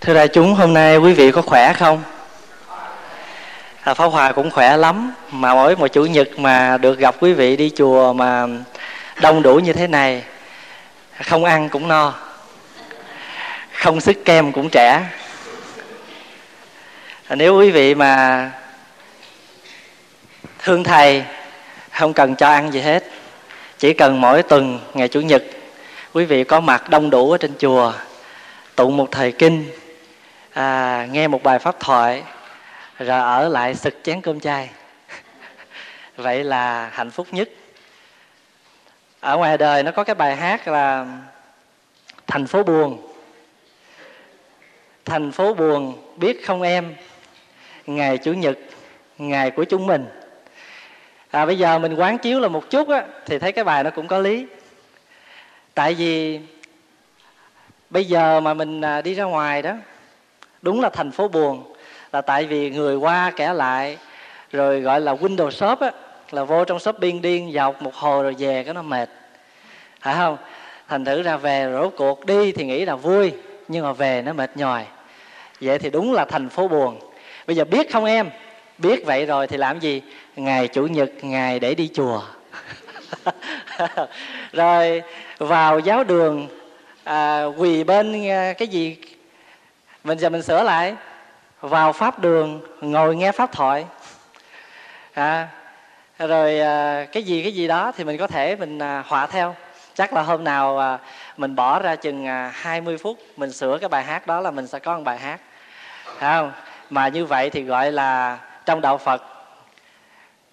Thưa đại chúng, hôm nay quý vị có khỏe không? À, Pháp Hòa cũng khỏe lắm. Mà mỗi một chủ nhật mà được gặp quý vị đi chùa mà đông đủ như thế này Không ăn cũng no. Không sức kem cũng trẻ. À, Nếu quý vị mà thương thầy Không cần cho ăn gì hết. Chỉ cần mỗi tuần ngày Chủ nhật Quý vị có mặt đông đủ ở trên chùa Tụng một thời kinh à, nghe một bài pháp thoại rồi ở lại sực chén cơm chay. Vậy là hạnh phúc nhất. Ở ngoài đời nó có cái bài hát là thành phố buồn. Thành phố buồn biết không em? Ngày chủ nhật ngày của chúng mình. À, bây giờ mình quán chiếu là một chút á, thì thấy cái bài nó cũng có lý. Tại vì bây giờ mà mình à, đi ra ngoài đó đúng là thành phố buồn. Là tại vì người qua kẻ lại rồi gọi là window shop á là vô trong shopping điên dọc một hồi rồi về cái nó mệt. Phải không? Thành thử ra về rốt cuộc đi thì nghĩ là vui nhưng mà về nó mệt nhòi. Vậy thì đúng là thành phố buồn. Bây giờ biết không em? Biết vậy rồi thì làm gì? Ngày chủ nhật ngày để đi chùa. Rồi vào giáo đường à, quỳ bên à, cái gì? Mình giờ mình sửa lại. Vào pháp đường ngồi nghe pháp thoại. À, rồi à, cái gì cái gì đó thì mình có thể mình à, họa theo. Chắc là hôm nào à, mình bỏ ra chừng à, 20 phút mình sửa cái bài hát đó là mình sẽ có một bài hát. Thấy không? Mà như vậy thì gọi là trong đạo phật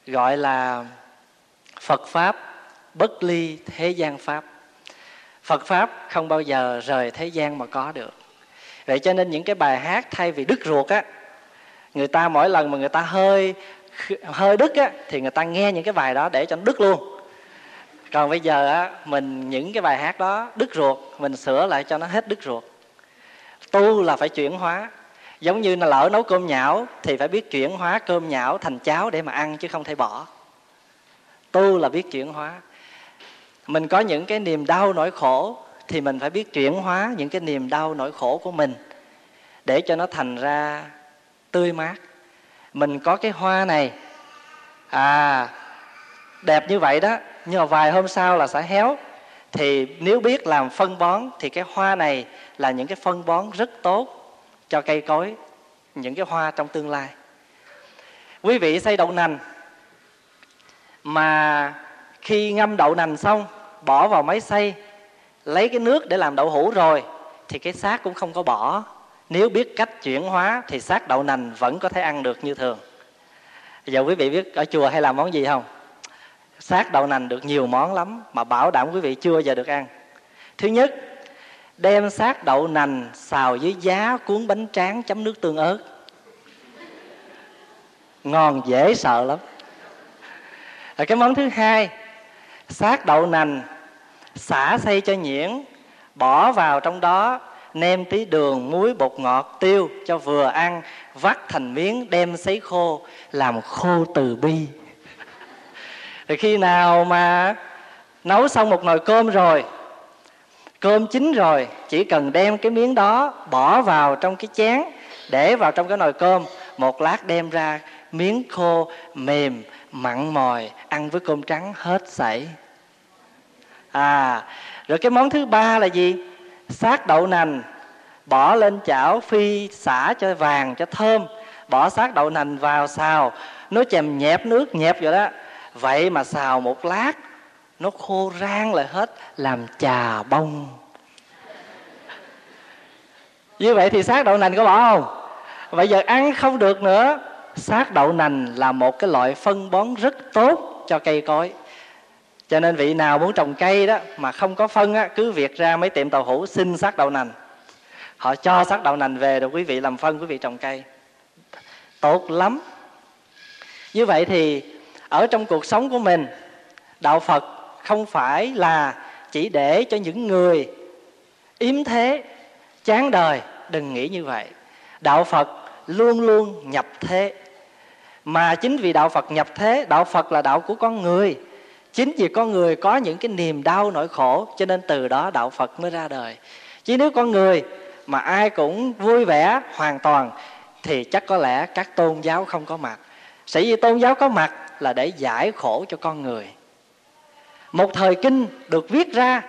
gọi là phật pháp bất ly thế gian pháp. Phật pháp không bao giờ rời thế gian mà có được vậy cho nên những cái bài hát thay vì đứt ruột á, người ta mỗi lần mà người ta hơi hơi đứt á, thì người ta nghe những cái bài đó để cho nó đứt luôn. Còn bây giờ á, mình những cái bài hát đó đứt ruột, mình sửa lại cho nó hết đứt ruột. Tu là phải chuyển hóa. Giống như là lỡ nấu cơm nhão thì phải biết chuyển hóa cơm nhão thành cháo để mà ăn chứ không thể bỏ. Tu là biết chuyển hóa. Mình có những cái niềm đau nỗi khổ thì mình phải biết chuyển hóa những cái niềm đau nỗi khổ của mình để cho nó thành ra tươi mát. Mình có cái hoa này à đẹp như vậy đó, nhưng mà vài hôm sau là sẽ héo. Thì nếu biết làm phân bón thì cái hoa này là những cái phân bón rất tốt cho cây cối, những cái hoa trong tương lai. Quý vị xây đậu nành, mà khi ngâm đậu nành xong, bỏ vào máy xay lấy cái nước để làm đậu hũ rồi, thì cái xác cũng không có bỏ. Nếu biết cách chuyển hóa, thì xác đậu nành vẫn có thể ăn được như thường. Giờ quý vị biết ở chùa hay làm món gì không? Xác đậu nành được nhiều món lắm mà bảo đảm quý vị chưa giờ được ăn. Thứ nhất, đem xác đậu nành xào với giá cuốn bánh tráng chấm nước tương ớt. Ngon, dễ sợ lắm. Rồi cái món thứ hai, xác đậu nành xả xây cho nhuyễn, bỏ vào trong đó, nêm tí đường muối bột ngọt tiêu cho vừa ăn, vắt thành miếng đem sấy khô, làm khô từ bi. Thì khi nào mà nấu xong một nồi cơm rồi, cơm chín rồi, chỉ cần đem cái miếng đó bỏ vào trong cái chén, để vào trong cái nồi cơm, một lát đem ra miếng khô mềm, mặn mòi, ăn với cơm trắng hết sảy à rồi cái món thứ ba là gì? Sát đậu nành. Bỏ lên chảo phi xả cho vàng, cho thơm. Bỏ sát đậu nành vào xào. Nó chèm nhẹp nước nhẹp vậy đó. Vậy mà xào một lát, nó khô rang lại hết, làm trà bông. Như vậy thì sát đậu nành có bỏ không? Bây giờ ăn không được nữa. Sát đậu nành là một cái loại phân bón rất tốt cho cây cối cho nên vị nào muốn trồng cây đó mà không có phân á, cứ việc ra mấy tiệm tàu hũ xin xác đậu nành. Họ cho xác đậu nành về rồi quý vị làm phân, quý vị trồng cây. Tốt lắm. Như vậy thì ở trong cuộc sống của mình, đạo phật không phải là chỉ để cho những người yếm thế, chán đời, đừng nghĩ như vậy. Đạo phật luôn luôn nhập thế. Mà chính vì đạo phật nhập thế, đạo phật là đạo của con người chính vì con người có những cái niềm đau nỗi khổ, cho nên từ đó đạo phật mới ra đời. Chứ nếu con người mà ai cũng vui vẻ, hoàn toàn, thì chắc có lẽ các tôn giáo không có mặt. Sở dĩ tôn giáo có mặt là để giải khổ cho con người. Một thời kinh được viết ra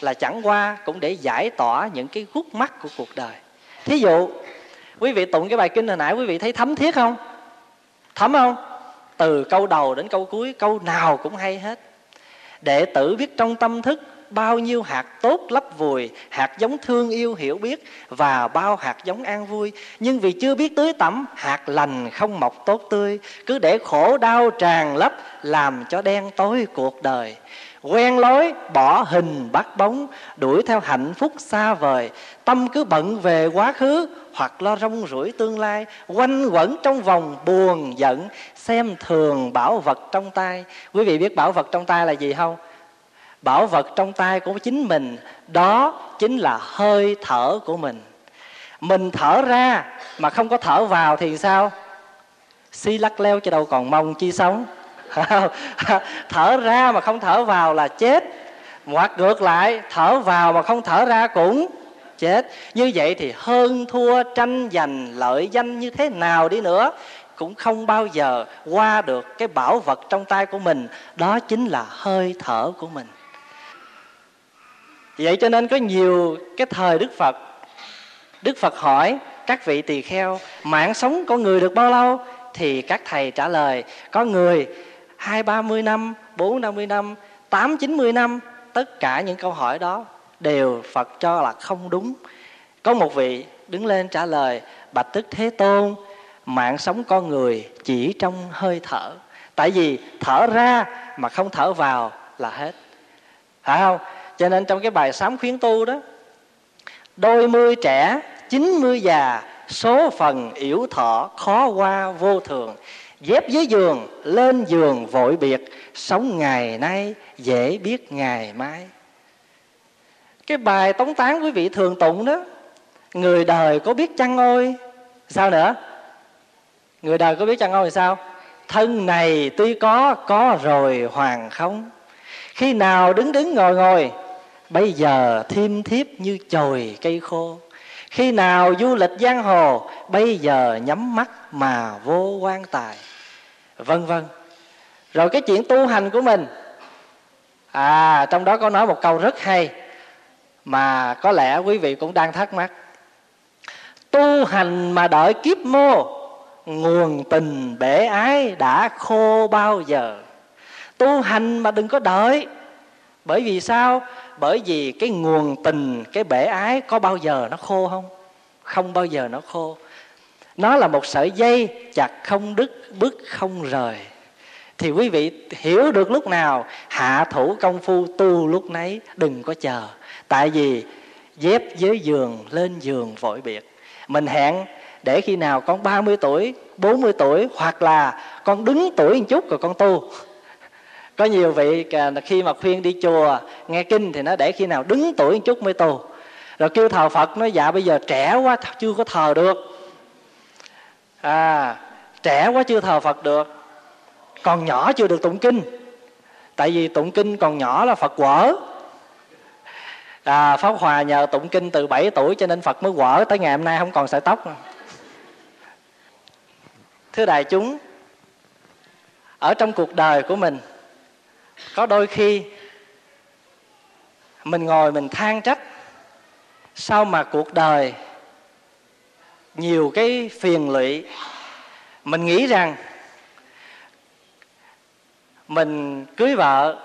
là chẳng qua cũng để giải tỏa những cái khúc mắc của cuộc đời. Thí dụ, quý vị tụng cái bài kinh hồi nãy, quý vị thấy thấm thiết không? Thấm không? Từ câu đầu đến câu cuối, câu nào cũng hay hết đệ tử viết trong tâm thức bao nhiêu hạt tốt lấp vùi, hạt giống thương yêu hiểu biết và bao hạt giống an vui. Nhưng vì chưa biết tưới tẩm, hạt lành không mọc tốt tươi. Cứ để khổ đau tràn lấp, làm cho đen tối cuộc đời. Quen lối, bỏ hình bắt bóng, đuổi theo hạnh phúc xa vời. Tâm cứ bận về quá khứ, hoặc lo rong rủi tương lai. Quanh quẩn trong vòng buồn giận, xem thường bảo vật trong tay. Quý vị biết bảo vật trong tay là gì không? Bảo vật trong tay của chính mình, đó chính là hơi thở của mình. Mình thở ra mà không có thở vào thì sao? Xi lắc leo cho đâu còn mong chi sống. Thở ra mà không thở vào là chết. Hoặc ngược lại, thở vào mà không thở ra cũng chết. Như vậy thì hơn thua tranh giành lợi danh như thế nào đi nữa cũng không bao giờ qua được cái bảo vật trong tay của mình. Đó chính là hơi thở của mình vậy cho nên có nhiều cái thời đức phật. Đức phật hỏi các vị tỳ kheo, mạng sống con người được bao lâu? Thì các thầy trả lời, có người hai, ba mươi năm, bốn, năm mươi năm, tám, chín mươi năm. Tất cả những câu hỏi đó đều phật cho là không đúng. Có một vị đứng lên trả lời, bạch tức thế tôn, mạng sống con người chỉ trong hơi thở. Tại vì thở ra mà không thở vào là hết. Phải không? Cho nên trong cái bài sám khuyến tu đó, đôi mươi trẻ, chín mươi già, số phần yểu thọ, khó qua, vô thường, dép dưới giường, lên giường vội biệt, sống ngày nay dễ biết ngày mai. Cái bài tống tán quý vị thường tụng đó, người đời có biết chăng ôi? Sao nữa? Người đời có biết chăng ôi sao? Thân này tuy có có rồi hoàng không? Khi nào đứng đứng ngồi ngồi bây giờ thiêm thiếp như chồi cây khô. Khi nào du lịch giang hồ, bây giờ nhắm mắt mà vô quan tài. Vân vân rồi cái chuyện tu hành của mình. À trong đó có nói một câu rất hay mà có lẽ quý vị cũng đang thắc mắc. Tu hành mà đợi kiếp mô, nguồn tình bể ái đã khô bao giờ? Tu hành mà đừng có đợi. Bởi vì sao? Bởi vì cái nguồn tình, cái bể ái có bao giờ nó khô không? Không bao giờ nó khô. Nó là một sợi dây chặt không đứt, bứt không rời. Thì quý vị hiểu được lúc nào, hạ thủ công phu tu lúc nấy, đừng có chờ. Tại vì dép dưới giường lên giường vội biệt. Mình hẹn để khi nào con 30 tuổi 40 tuổi hoặc là con đứng tuổi một chút rồi con tu có nhiều vị khi mà khuyên đi chùa nghe kinh thì nó để khi nào đứng tuổi một chút mới tu. Rồi kêu thờ phật nói dạ bây giờ trẻ quá chưa có thờ được. À trẻ quá chưa thờ phật được. Còn nhỏ chưa được tụng kinh. Tại vì tụng kinh còn nhỏ là phật quở. À, pháp hòa nhờ tụng kinh từ 7 tuổi cho nên phật mới quở tới ngày hôm nay không còn sợi tóc nữa. thưa đại chúng ở trong cuộc đời của mình có đôi khi mình ngồi mình than trách, sao mà cuộc đời nhiều cái phiền lụy. Mình nghĩ rằng mình cưới vợ,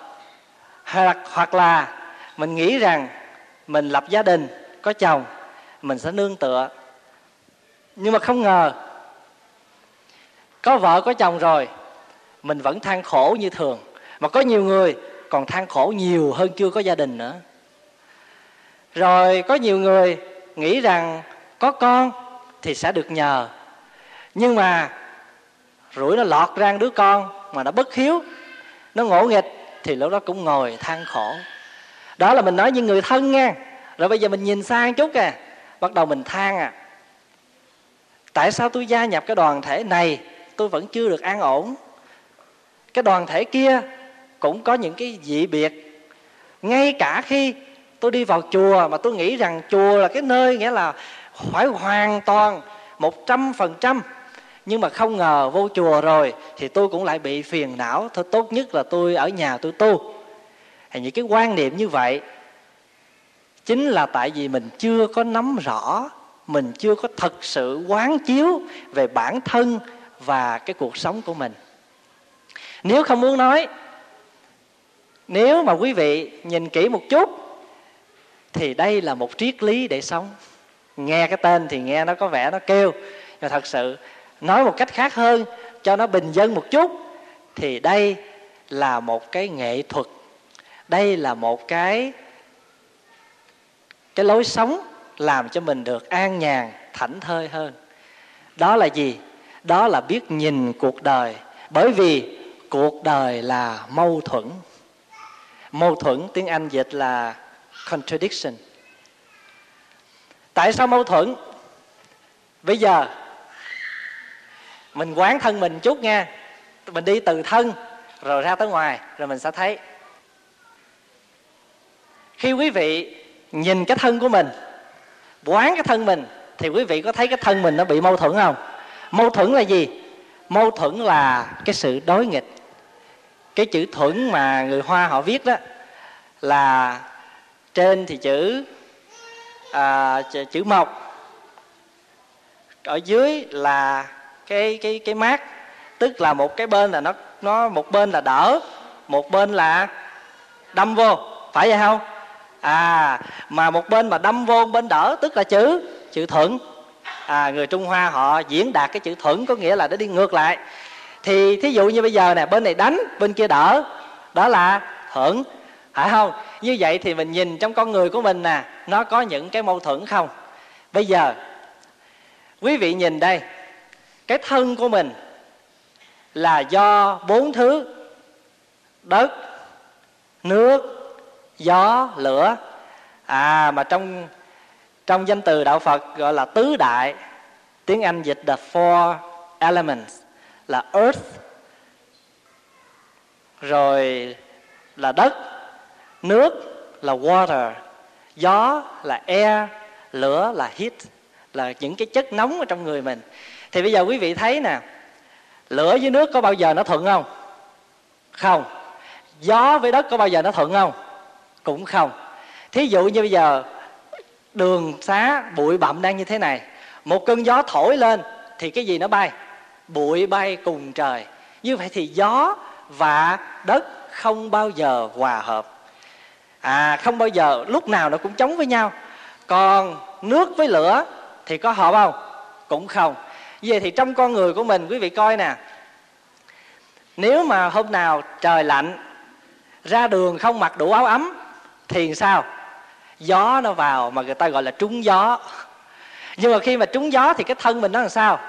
hoặc hoặc là mình nghĩ rằng mình lập gia đình, có chồng, mình sẽ nương tựa. Nhưng mà không ngờ, có vợ có chồng rồi, mình vẫn than khổ như thường mà có nhiều người còn than khổ nhiều hơn chưa có gia đình nữa. Rồi có nhiều người nghĩ rằng có con thì sẽ được nhờ. Nhưng mà rủi nó lọt ra đứa con mà nó bất hiếu, nó ngỗ nghịch thì lúc đó cũng ngồi than khổ. Đó là mình nói như người thân nha. Rồi bây giờ mình nhìn sang chút à bắt đầu mình than à. Tại sao tôi gia nhập cái đoàn thể này, tôi vẫn chưa được an ổn? Cái đoàn thể kia cũng có những cái dị biệt. Ngay cả khi tôi đi vào chùa mà tôi nghĩ rằng chùa là cái nơi nghĩa là phải hoàn toàn một trăm phần trăm. Nhưng mà không ngờ vô chùa rồi thì tôi cũng lại bị phiền não. Thôi tốt nhất là tôi ở nhà tôi tu. Hay những cái quan niệm như vậy chính là tại vì mình chưa có nắm rõ, mình chưa có thật sự quán chiếu về bản thân và cái cuộc sống của mình. Nếu không muốn nói nếu mà quý vị nhìn kỹ một chút, thì đây là một triết lý để sống. Nghe cái tên thì nghe nó có vẻ nó kêu, nhưng thật sự, nói một cách khác hơn, cho nó bình dân một chút, thì đây là một cái nghệ thuật. Đây là một cái cái lối sống làm cho mình được an nhàn, thảnh thơi hơn. Đó là gì? Đó là biết nhìn cuộc đời, bởi vì cuộc đời là mâu thuẫn mâu thuẫn, tiếng anh dịch là contradiction. Tại sao mâu thuẫn? Bây giờ, mình quán thân mình chút nha. Mình đi từ thân, rồi ra tới ngoài, rồi mình sẽ thấy. Khi quý vị nhìn cái thân của mình, quán cái thân mình, thì quý vị có thấy cái thân mình nó bị mâu thuẫn không? Mâu thuẫn là gì? Mâu thuẫn là cái sự đối nghịch cái chữ thuẫn mà người hoa họ viết đó là trên thì chữ à, chữ mộc. Ở dưới là cái cái cái mát tức là một cái bên là nó nó một bên là đỡ một bên là đâm vô phải vậy không? À mà một bên mà đâm vô bên đỡ tức là chữ chữ thuận à người trung hoa họ diễn đạt cái chữ thuận có nghĩa là nó đi ngược lại thì thí dụ như bây giờ nè, bên này đánh, bên kia đỡ. Đó là hưởng phải không? Như vậy thì mình nhìn trong con người của mình nè, nó có những cái mâu thuẫn không? Bây giờ, quý vị nhìn đây. Cái thân của mình là do bốn thứ. Đất, nước, gió, lửa. À mà trong trong danh từ đạo phật gọi là tứ đại. Tiếng anh dịch the four elements là earth, rồi là đất, nước là water, gió là air, lửa là heat, là những cái chất nóng ở trong người mình. Thì bây giờ quý vị thấy nè, lửa với nước có bao giờ nó thuận không? Không. Gió với đất có bao giờ nó thuận không? Cũng không. Thí dụ như bây giờ đường xá bụi bặm đang như thế này, một cơn gió thổi lên thì cái gì nó bay? Bụi bay cùng trời. Như vậy thì gió và đất không bao giờ hòa hợp. À không bao giờ, lúc nào nó cũng chống với nhau. Còn nước với lửa thì có hợp không? Cũng không. Vậy thì trong con người của mình, quý vị coi nè, nếu mà hôm nào trời lạnh, ra đường không mặc đủ áo ấm thì sao? Gió nó vào mà người ta gọi là trúng gió. Nhưng mà khi mà trúng gió thì cái thân mình nó làm sao?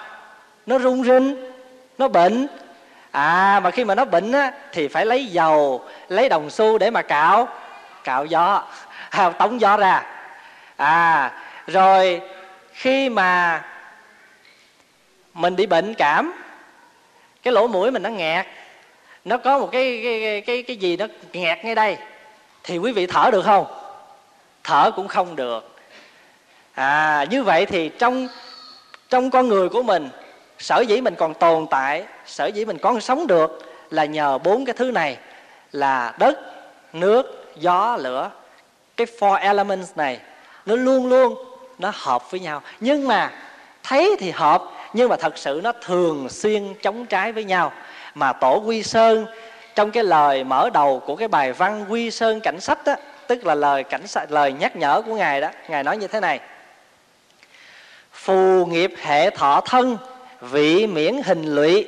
Nó rung rinh nó bệnh. À mà khi mà nó bệnh á, thì phải lấy dầu lấy đồng xu để mà cạo. Cạo gió à, tống gió ra. À rồi khi mà mình bị bệnh cảm cái lỗ mũi mình nó nghẹt. Nó có một cái cái cái cái gì nó nghẹt ngay đây. Thì quý vị thở được không? Thở cũng không được. À như vậy thì trong trong con người của mình sở dĩ mình còn tồn tại, sở dĩ mình còn sống được là nhờ bốn cái thứ này, là đất, nước, gió, lửa. Cái four elements này, nó luôn luôn, nó hợp với nhau. Nhưng mà thấy thì hợp, nhưng mà thật sự nó thường xuyên chống trái với nhau. Mà tổ quy sơn, trong cái lời mở đầu của cái bài văn quy sơn cảnh sách đó tức là lời cảnh sách lời nhắc nhở của ngài đó, ngài nói như thế này. Phù nghiệp hệ thọ thân vị miễn hình lụy,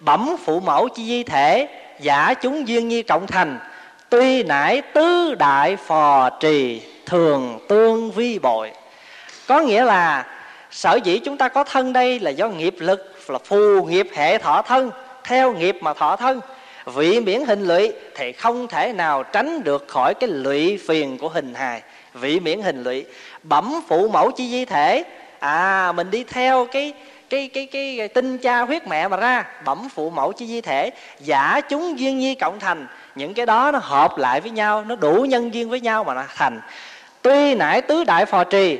bẩm phụ mẫu chi di thể, giả chúng duyên nhi cộng thành, tuy nãi tứ đại phò trì thường tương vi bội. Có nghĩa là, sở dĩ chúng ta có thân đây là do nghiệp lực, là phù nghiệp hệ thọ thân, theo nghiệp mà thọ thân. Vị miễn hình lụy thì không thể nào tránh được khỏi cái lụy phiền của hình hài. Vị miễn hình lụy, bẩm phụ mẫu chi di thể à mình đi theo cái cái cái cái, cái tinh cha huyết mẹ mà ra bẩm phụ mẫu chi di thể giả chúng duyên nhi cộng thành. Những cái đó nó hợp lại với nhau nó đủ nhân duyên với nhau mà nó thành. Tuy nãy tứ đại phò trì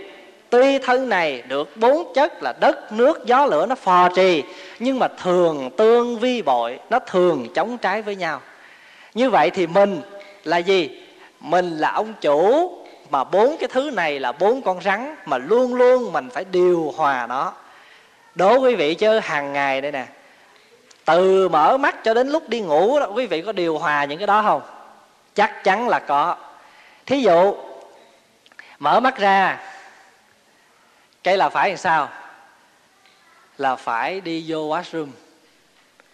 tuy thân này được bốn chất là đất nước gió lửa nó phò trì nhưng mà thường tương vi bội nó thường chống trái với nhau. Như vậy thì mình là gì? Mình là ông chủ mà bốn cái thứ này là bốn con rắn mà luôn luôn mình phải điều hòa nó đố quý vị chứ, hàng ngày đây nè, từ mở mắt cho đến lúc đi ngủ đó, quý vị có điều hòa những cái đó không? Chắc chắn là có. Thí dụ, mở mắt ra, cái là phải làm sao? Là phải đi vô washroom.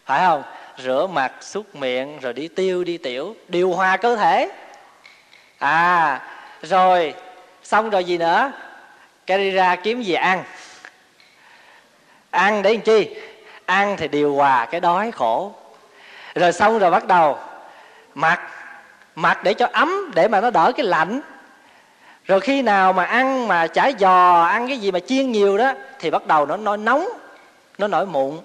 Phải không? Rửa mặt, xúc miệng, rồi đi tiêu, đi tiểu, điều hòa cơ thể. À rồi, xong rồi gì nữa? Cái đi ra kiếm gì ăn? Ăn để làm chi? Ăn thì điều hòa cái đói khổ. Rồi xong rồi bắt đầu mặc mặc để cho ấm để mà nó đỡ cái lạnh. Rồi khi nào mà ăn mà chả giò ăn cái gì mà chiên nhiều đó thì bắt đầu nó nó nóng nó nổi mụn.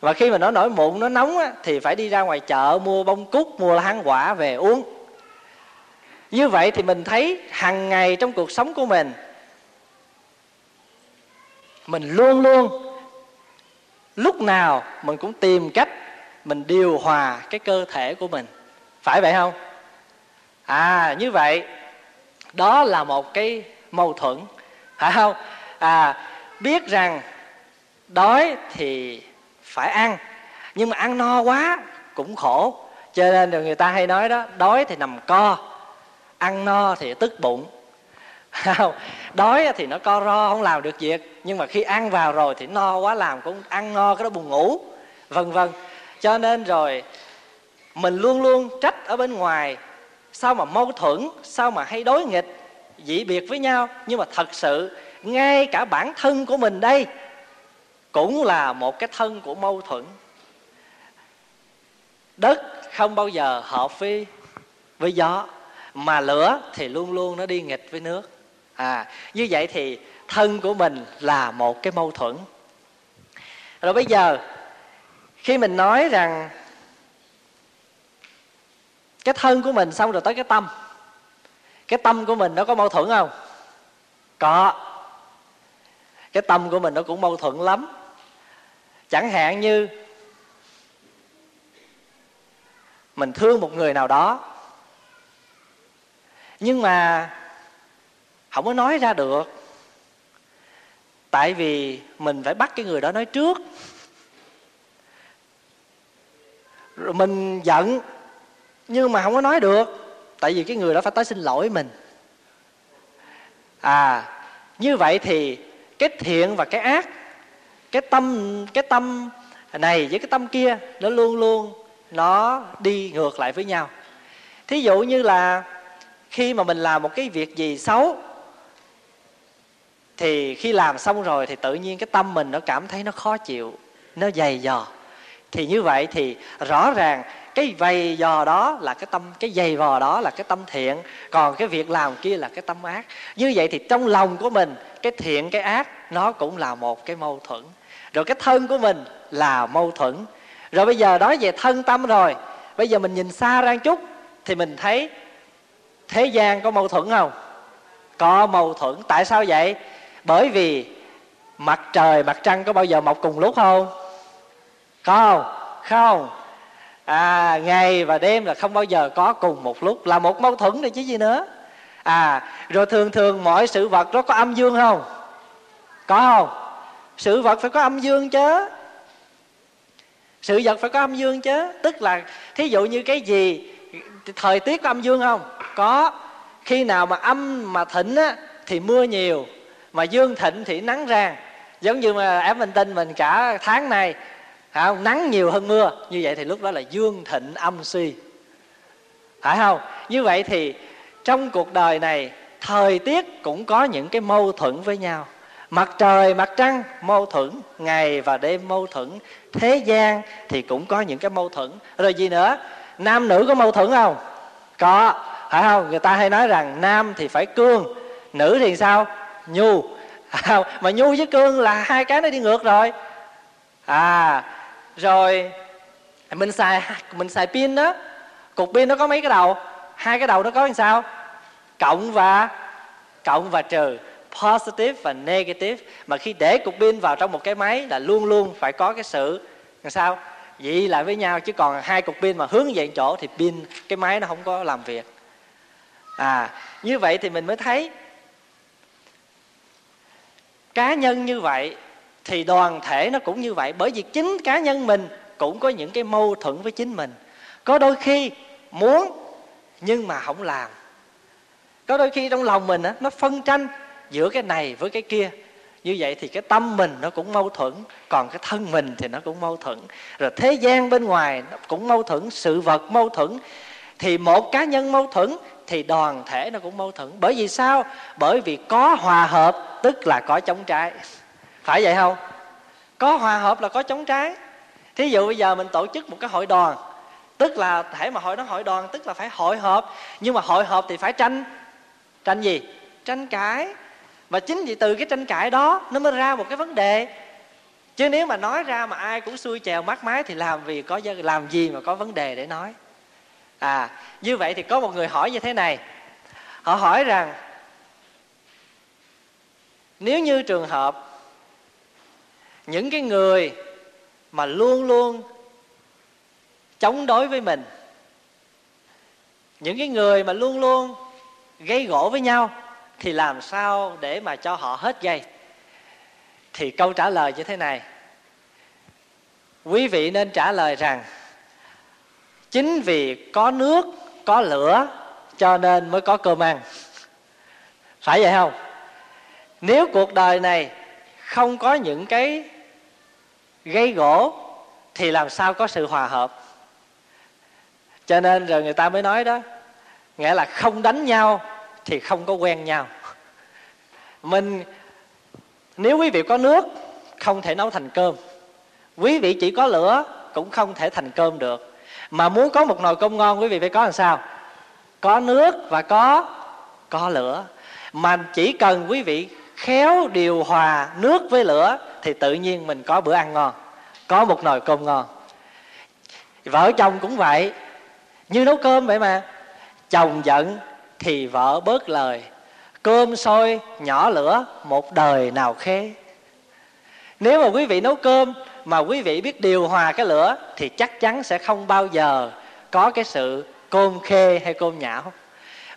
Và khi mà nó nổi mụn nó nóng á, thì phải đi ra ngoài chợ mua bông cúc mua hang quả về uống. Như vậy thì mình thấy hàng ngày trong cuộc sống của mình mình luôn luôn lúc nào mình cũng tìm cách mình điều hòa cái cơ thể của mình. Phải vậy không? À như vậy, đó là một cái mâu thuẫn, phải không? À biết rằng đói thì phải ăn, nhưng mà ăn no quá cũng khổ. Cho nên người ta hay nói đó, đói thì nằm co, ăn no thì tức bụng không, đói thì nó co ro, không làm được việc. Nhưng mà khi ăn vào rồi thì no quá, làm cũng ăn no, cái đó buồn ngủ, vân vân. Cho nên rồi, mình luôn luôn trách ở bên ngoài. Sao mà mâu thuẫn, sao mà hay đối nghịch, dị biệt với nhau. Nhưng mà thật sự, ngay cả bản thân của mình đây, cũng là một cái thân của mâu thuẫn. Đất không bao giờ hợp với với gió, mà lửa thì luôn luôn nó đi nghịch với nước à như vậy thì thân của mình là một cái mâu thuẫn. Rồi bây giờ, khi mình nói rằng cái thân của mình xong rồi tới cái tâm cái tâm của mình nó có mâu thuẫn không? Có. Cái tâm của mình nó cũng mâu thuẫn lắm. Chẳng hạn như mình thương một người nào đó, nhưng mà không có nói ra được. Tại vì mình phải bắt cái người đó nói trước. Rồi mình giận, nhưng mà không có nói được. Tại vì cái người đó phải tới xin lỗi mình. À như vậy thì cái thiện và cái ác, cái tâm cái tâm này với cái tâm kia, nó luôn luôn nó đi ngược lại với nhau. Thí dụ như là khi mà mình làm một cái việc gì xấu thì khi làm xong rồi thì tự nhiên cái tâm mình nó cảm thấy nó khó chịu, nó dày dò. Thì như vậy thì rõ ràng cái vầy dò đó là cái tâm, cái dày vò đó là cái tâm thiện, còn cái việc làm kia là cái tâm ác. Như vậy thì trong lòng của mình, cái thiện, cái ác, nó cũng là một cái mâu thuẫn. Rồi cái thân của mình là mâu thuẫn. Rồi bây giờ nói về thân tâm rồi, bây giờ mình nhìn xa ra một chút thì mình thấy thế gian có mâu thuẫn không? Có mâu thuẫn. Tại sao vậy? Bởi vì mặt trời, mặt trăng có bao giờ mọc cùng lúc không? Có không? Không. À ngày và đêm là không bao giờ có cùng một lúc, là một mâu thuẫn này chứ gì nữa. À rồi thường thường mọi sự vật nó có âm dương không? Có không? Sự vật phải có âm dương chứ. Sự vật phải có âm dương chứ. Tức là, thí dụ như cái gì, thời tiết có âm dương không? Có. Khi nào mà âm mà thịnh á, thì mưa nhiều mà dương thịnh thì nắng rang, giống như mà em minh tinh mình cả tháng này không? nắng nhiều hơn mưa. Như vậy thì lúc đó là dương thịnh âm suy phải không? Như vậy thì trong cuộc đời này, thời tiết cũng có những cái mâu thuẫn với nhau. Mặt trời, mặt trăng, mâu thuẫn. Ngày và đêm mâu thuẫn. Thế gian thì cũng có những cái mâu thuẫn. Rồi gì nữa? Nam nữ có mâu thuẫn không? Có. Phải không? Người ta hay nói rằng nam thì phải cương, nữ thì sao? Nhu. À, mà nhu với cương là hai cái nó đi ngược rồi. À rồi mình xài mình xài pin đó. Cục pin nó có mấy cái đầu? Hai cái đầu nó có làm sao? Cộng và cộng và trừ. Positive và negative. Mà khi để cục pin vào trong một cái máy là luôn luôn phải có cái sự làm sao? Vậy lại với nhau chứ còn hai cục pin mà hướng về chỗ thì pin cái máy nó không có làm việc. À như vậy thì mình mới thấy cá nhân như vậy thì đoàn thể nó cũng như vậy. Bởi vì chính cá nhân mình cũng có những cái mâu thuẫn với chính mình. Có đôi khi muốn nhưng mà không làm. Có đôi khi trong lòng mình nó phân tranh giữa cái này với cái kia. Như vậy thì cái tâm mình nó cũng mâu thuẫn, còn cái thân mình thì nó cũng mâu thuẫn. Rồi thế gian bên ngoài nó cũng mâu thuẫn, sự vật mâu thuẫn. Thì một cá nhân mâu thuẫn thì đoàn thể nó cũng mâu thuẫn. Bởi vì sao? Bởi vì có hòa hợp, tức là có chống trái. Phải vậy không? Có hòa hợp là có chống trái. Thí dụ bây giờ mình tổ chức một cái hội đoàn, tức là thể mà hội nó hội đoàn, tức là phải hội họp nhưng mà hội họp thì phải tranh. Tranh gì? Tranh cãi. Và chính vì từ cái tranh cãi đó, nó mới ra một cái vấn đề. Chứ nếu mà nói ra mà ai cũng xuôi chèo mắt mái thì làm vì có, làm gì mà có vấn đề để nói? À như vậy thì có một người hỏi như thế này. Họ hỏi rằng, nếu như trường hợp những cái người mà luôn luôn chống đối với mình, những cái người mà luôn luôn gây gỗ với nhau, thì làm sao để mà cho họ hết gây thì câu trả lời như thế này. Quý vị nên trả lời rằng chính vì có nước, có lửa, cho nên mới có cơm ăn. Phải vậy không? Nếu cuộc đời này không có những cái gây gỗ, thì làm sao có sự hòa hợp? Cho nên rồi người ta mới nói đó, nghĩa là không đánh nhau thì không có quen nhau. Mình, nếu quý vị có nước, không thể nấu thành cơm. Quý vị chỉ có lửa, cũng không thể thành cơm được mà muốn có một nồi cơm ngon, quý vị phải có làm sao? Có nước và có có lửa. Mà chỉ cần quý vị khéo điều hòa nước với lửa thì tự nhiên mình có bữa ăn ngon, có một nồi cơm ngon. Vợ chồng cũng vậy, như nấu cơm vậy mà. Chồng giận thì vợ bớt lời. Cơm sôi, nhỏ lửa, một đời nào khế. Nếu mà quý vị nấu cơm mà quý vị biết điều hòa cái lửa thì chắc chắn sẽ không bao giờ có cái sự côn khê hay côn nhão.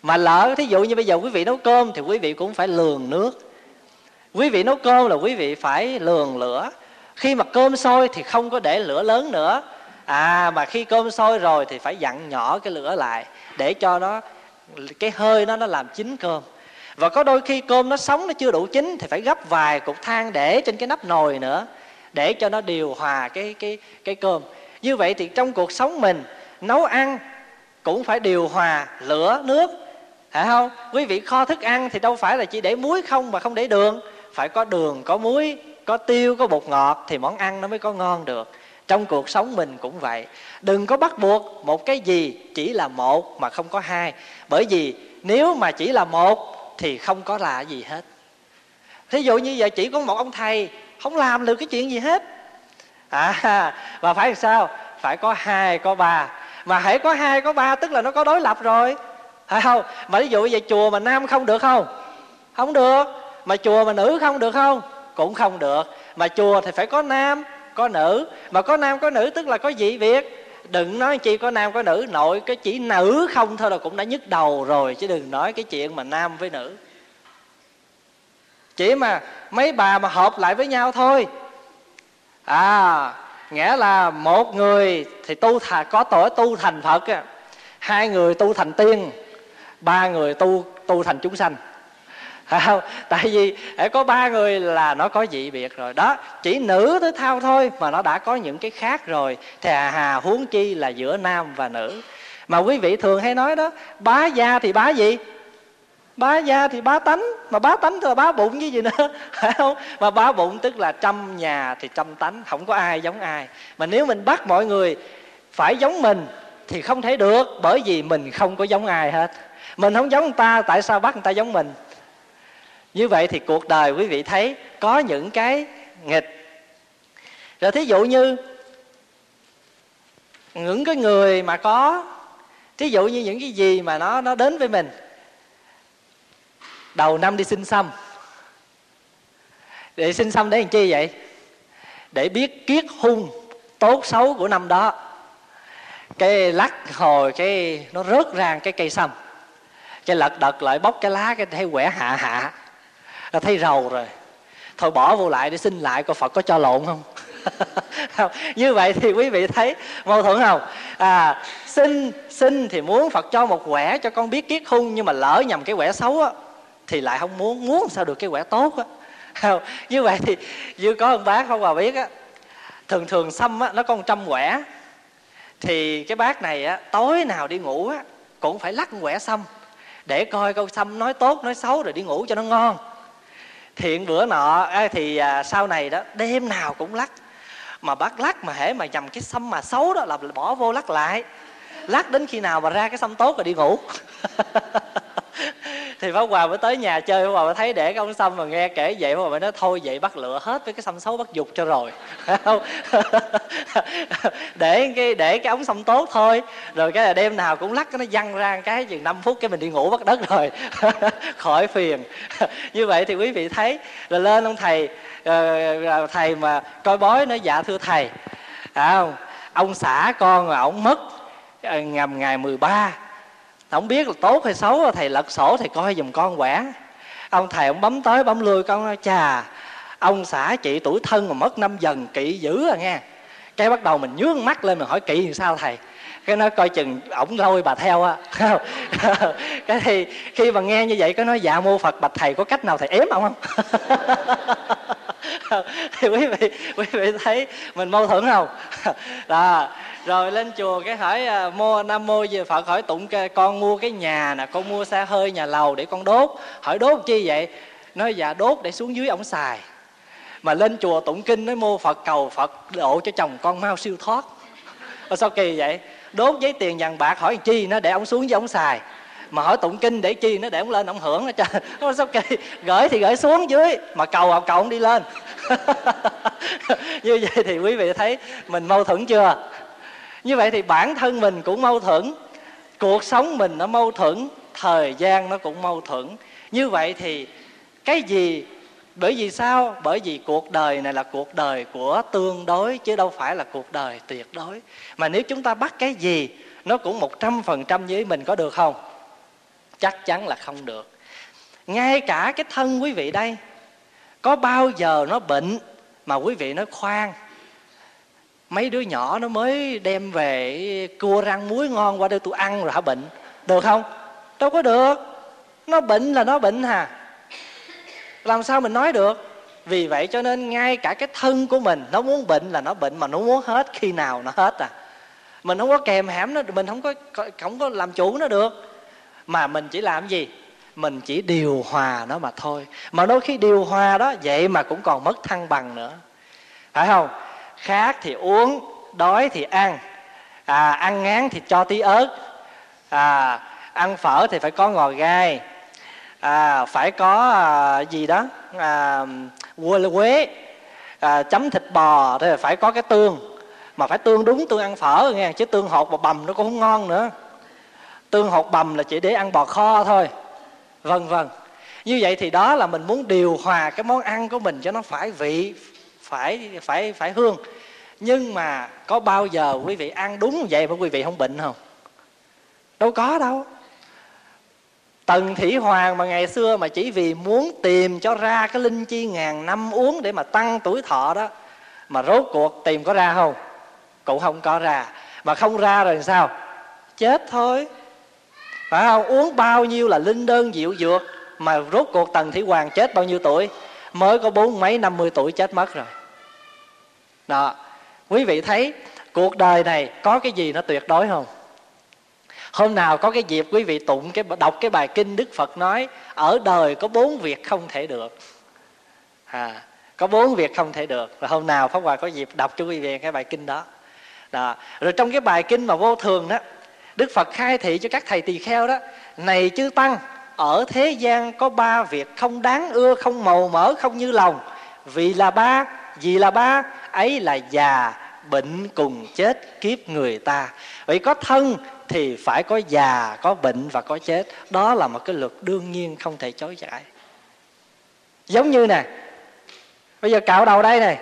Mà lỡ thí dụ như bây giờ quý vị nấu cơm thì quý vị cũng phải lường nước. Quý vị nấu cơm là quý vị phải lường lửa. Khi mà cơm sôi thì không có để lửa lớn nữa. À mà khi cơm sôi rồi thì phải dặn nhỏ cái lửa lại để cho nó, cái hơi nó nó làm chín cơm. Và có đôi khi cơm nó sống nó chưa đủ chín thì phải gấp vài cục than để trên cái nắp nồi nữa để cho nó điều hòa cái cái cái cơm. Như vậy thì trong cuộc sống mình, nấu ăn cũng phải điều hòa lửa, nước, phải không? Quý vị kho thức ăn thì đâu phải là chỉ để muối không mà không để đường. Phải có đường, có muối, có tiêu, có bột ngọt thì món ăn nó mới có ngon được. Trong cuộc sống mình cũng vậy. Đừng có bắt buộc một cái gì chỉ là một mà không có hai. Bởi vì nếu mà chỉ là một thì không có là gì hết. Thí dụ như giờ chỉ có một ông thầy không làm được cái chuyện gì hết. À và phải làm sao? Phải có hai, có ba. Mà hãy có hai, có ba, tức là nó có đối lập rồi. Phải không? Mà ví dụ về chùa mà nam không được không? Không được. Mà chùa mà nữ không được không? Cũng không được. Mà chùa thì phải có nam, có nữ. Mà có nam, có nữ tức là có dị việc đừng nói chi có nam, có nữ. Nội cái chỉ nữ không thôi là cũng đã nhức đầu rồi, chứ đừng nói cái chuyện mà nam với nữ chỉ mà mấy bà mà hợp lại với nhau thôi. À nghĩa là một người thì tu thà có tội tu thành phật hai người tu thành tiên ba người tu tu thành chúng sanh. Không? tại vì có ba người là nó có dị biệt rồi. Đó chỉ nữ tới thao thôi mà nó đã có những cái khác rồi. Thì hà, hà huống chi là giữa nam và nữ. Mà quý vị thường hay nói đó bá gia thì bá gì? Bá gia thì bá tánh, mà bá tánh thì là bá bụng cái gì nữa. Phải không? Mà bá bụng tức là trăm nhà thì trăm tánh, không có ai giống ai. Mà nếu mình bắt mọi người phải giống mình thì không thể được, bởi vì mình không có giống ai hết. Mình không giống người ta, tại sao bắt người ta giống mình? Như vậy thì cuộc đời quý vị thấy có những cái nghịch. Rồi thí dụ như những cái người mà có, thí dụ như những cái gì mà nó nó đến với mình đầu năm đi xin xăm. Để xin xăm để làm chi vậy? Để biết kiết hung tốt xấu của năm đó. Cái lắc hồi, cái nó rớt ra cái cây sâm cái lật đật lại bóc cái lá, cái thấy quẻ hạ hạ. Nó thấy rầu rồi. Thôi bỏ vô lại để xin lại, coi phật có cho lộn không? Như vậy thì quý vị thấy mâu thuẫn không? À xin xin thì muốn phật cho một quẻ cho con biết kiết hung, nhưng mà lỡ nhầm cái quẻ xấu á thì lại không muốn muốn sao được cái quả tốt á. Như vậy thì như có ông bác không bà biết á, thường thường xăm á, nó có một trăm quẻ thì cái bác này á, tối nào đi ngủ á, cũng phải lắc quẻ xăm, để coi câu xăm nói tốt, nói xấu rồi đi ngủ cho nó ngon. Thiện bữa nọ thì à, sau này đó, đêm nào cũng lắc. Mà bác lắc mà hễ mà nhầm cái xăm mà xấu đó là bỏ vô lắc lại. Lắc đến khi nào mà ra cái xăm tốt rồi đi ngủ. thì pháp hòa mới tới nhà chơi pháp hòa mới thấy để cái ông xăm mà nghe kể vậy pháp hòa mới nói thôi vậy bắt lựa hết với cái xăm xấu bắt dục cho rồi. Không? Để cái để cái ống xăm tốt thôi. Rồi cái là đêm nào cũng lắc cái nó văng ra cái chừng 5 phút cái mình đi ngủ bắt đất rồi. Khỏi phiền. Như vậy thì quý vị thấy là lên ông thầy uh, thầy mà coi bói nói dạ thưa thầy. À, ông xã con là ổng mất ờ, ngầm ngày 13 không biết là tốt hay xấu thầy lật sổ, thầy coi giùm con quẻ ông thầy ông bấm tới, bấm lui, con nói, chà, ông xã chị tuổi thân mà mất năm dần, kỵ dữ à nghe. Cái bắt đầu mình nhướng mắt lên, mình hỏi, kỵ làm sao thầy? Cái nó coi chừng ổng lôi bà theo á. Cái thì khi mà nghe như vậy có nói dạ mô phật, bạch thầy, có cách nào thầy ém ông không? Thì quý vị quý vị thấy mình mâu thuẫn không? Đó rồi lên chùa cái hỏi à, mua nam mô về phật hỏi, tụng con mua cái nhà nè, con mua xe hơi, nhà lầu để con đốt. Hỏi đốt chi vậy? Nói dạ đốt để xuống dưới ổng xài. Mà lên chùa tụng kinh nói, mô phật cầu phật độ cho chồng con mau siêu thoát. Mà sao kỳ vậy? Đốt giấy tiền vàng bạc hỏi chi nó để ông xuống với ông xài? Mà hỏi tụng kinh để chi nó để ông lên ông hưởng nó nó sao kỳ? Gửi thì gửi xuống dưới, mà cầu học cầu ông đi lên. Như vậy thì quý vị thấy mình mâu thuẫn chưa? Như vậy thì bản thân mình cũng mâu thuẫn, cuộc sống mình nó mâu thuẫn, thời gian nó cũng mâu thuẫn. Như vậy thì cái gì, bởi vì sao? Bởi vì cuộc đời này là cuộc đời của tương đối, chứ đâu phải là cuộc đời tuyệt đối. Mà nếu chúng ta bắt cái gì, nó cũng một trăm phần trăm với mình có được không? Chắc chắn là không được. Ngay cả cái thân quý vị đây, có bao giờ nó bệnh mà quý vị nói khoan? Mấy đứa nhỏ nó mới đem về cua răng muối ngon qua đây tôi ăn rồi hả bệnh? Được không? Đâu có được. Nó bệnh là nó bệnh hà. Làm sao mình nói được? Vì vậy cho nên ngay cả cái thân của mình, nó muốn bệnh là nó bệnh mà nó muốn hết khi nào nó hết à. Mình không có kèm hãm nó, mình không có không có làm chủ nó được. Mà mình chỉ làm gì? Mình chỉ điều hòa nó mà thôi. Mà đôi khi điều hòa đó, vậy mà cũng còn mất thăng bằng nữa. Phải không? Khát thì uống đói thì ăn. À, ăn ngán thì cho tí ớt. À, ăn phở thì phải có ngò gai. À, phải có à, gì đó? À, quế. À, chấm thịt bò thì phải có cái tương. Mà phải tương đúng tương ăn phở nghe chứ tương hột và bầm nó cũng không ngon nữa. Tương hột bầm là chỉ để ăn bò kho thôi. Vân vân. Như vậy thì đó là mình muốn điều hòa cái món ăn của mình cho nó phải vị phải phải phải hương. Nhưng mà có bao giờ quý vị ăn đúng vậy mà quý vị không bệnh không? Đâu có đâu. Tần thủy hoàng mà ngày xưa mà chỉ vì muốn tìm cho ra cái linh chi ngàn năm uống để mà tăng tuổi thọ đó, mà rốt cuộc tìm có ra không? Cũng không có ra. Mà không ra rồi sao? Chết thôi. Phải không? Uống bao nhiêu là linh đơn diệu dược, mà rốt cuộc tần thủy hoàng chết bao nhiêu tuổi? Mới có bốn mấy năm mươi tuổi chết mất rồi đó. Quý vị thấy cuộc đời này có cái gì nó tuyệt đối không? Hôm nào có cái dịp quý vị tụng cái đọc cái bài kinh đức phật nói ở đời có bốn việc không thể được. À, có bốn việc không thể được. Và hôm nào pháp hòa có dịp đọc cho quý vị cái bài kinh đó. Đó. rồi trong cái bài kinh mà vô thường đó đức phật khai thị cho các thầy tỳ kheo đó này chư tăng ở thế gian có ba việc không đáng ưa không màu mỡ không như lòng. Vì là ba vì là ba ấy là già bệnh cùng chết kiếp người ta. Vậy có thân thì phải có già có bệnh và có chết. Đó là một cái luật đương nhiên không thể chối cãi. Giống như nè bây giờ cạo đầu đây này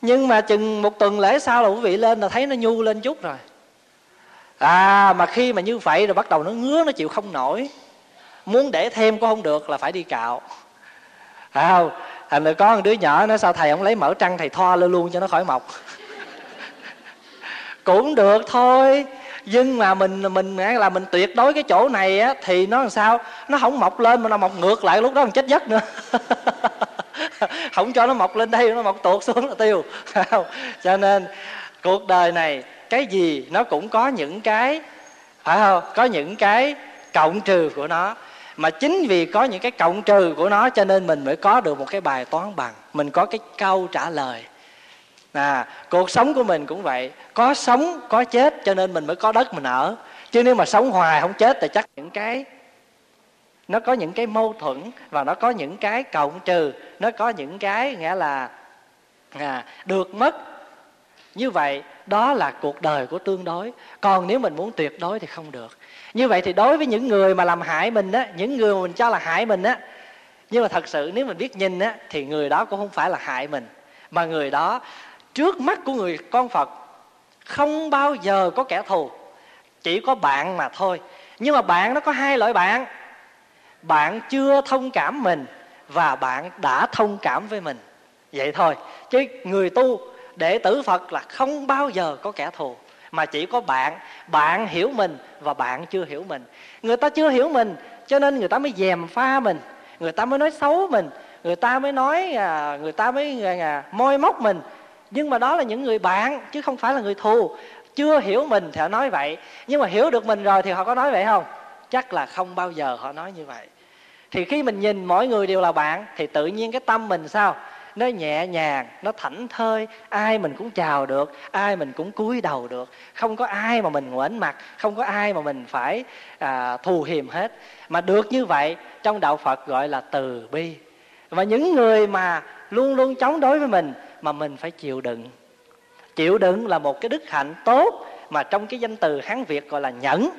nhưng mà chừng một tuần lễ sau là quý vị lên là thấy nó nhu lên chút rồi. À mà khi mà như vậy rồi bắt đầu nó ngứa nó chịu không nổi. Muốn để thêm cũng không được là phải đi cạo. À, thành được có một đứa nhỏ nó sao thầy không lấy mỡ trăng thầy thoa lên luôn cho nó khỏi mọc? Cũng được thôi, nhưng mà mình mình là mình tuyệt đối cái chỗ này á, thì nó làm sao? Nó không mọc lên mà nó mọc ngược lại, lúc đó còn chết giấc nữa. Không cho nó mọc lên đây, nó mọc tuột xuống là tiêu. Cho nên, cuộc đời này, cái gì nó cũng có những cái, phải không? Có những cái cộng trừ của nó mà chính vì có những cái cộng trừ của nó cho nên mình mới có được một cái bài toán bằng. Mình có cái câu trả lời. À, cuộc sống của mình cũng vậy. Có sống có chết cho nên mình mới có đất mình ở. Chứ nếu mà sống hoài không chết thì chắc những cái nó có những cái mâu thuẫn và nó có những cái cộng trừ. Nó có những cái nghĩa là à, được mất. Như vậy đó là cuộc đời của tương đối. Còn nếu mình muốn tuyệt đối thì không được. Như vậy thì đối với những người mà làm hại mình á, những người mà mình cho là hại mình á, nhưng mà thật sự nếu mình biết nhìn á, thì người đó cũng không phải là hại mình, mà người đó, trước mắt của người con phật, không bao giờ có kẻ thù, chỉ có bạn mà thôi. Nhưng mà bạn nó có hai loại bạn. Bạn chưa thông cảm mình và bạn đã thông cảm với mình. Vậy thôi. Chứ người tu đệ tử phật là không bao giờ có kẻ thù mà chỉ có bạn. Bạn hiểu mình và bạn chưa hiểu mình. Người ta chưa hiểu mình cho nên người ta mới dèm pha mình. Người ta mới nói xấu mình. Người ta mới nói à, người ta mới à, à môi móc mình. Nhưng mà đó là những người bạn chứ không phải là người thù. Chưa hiểu mình thì họ nói vậy. Nhưng mà hiểu được mình rồi thì họ có nói vậy không? Chắc là không bao giờ họ nói như vậy. Thì khi mình nhìn mỗi người đều là bạn thì tự nhiên cái tâm mình sao? Nó nhẹ nhàng nó thảnh thơi ai mình cũng chào được ai mình cũng cúi đầu được. Không có ai mà mình ngoảnh mặt không có ai mà mình phải à, thù hiềm hết. Mà được như vậy trong đạo phật gọi là từ bi. Và những người mà luôn luôn chống đối với mình mà mình phải chịu đựng. Chịu đựng là một cái đức hạnh tốt mà trong cái danh từ hán việt gọi là nhẫn.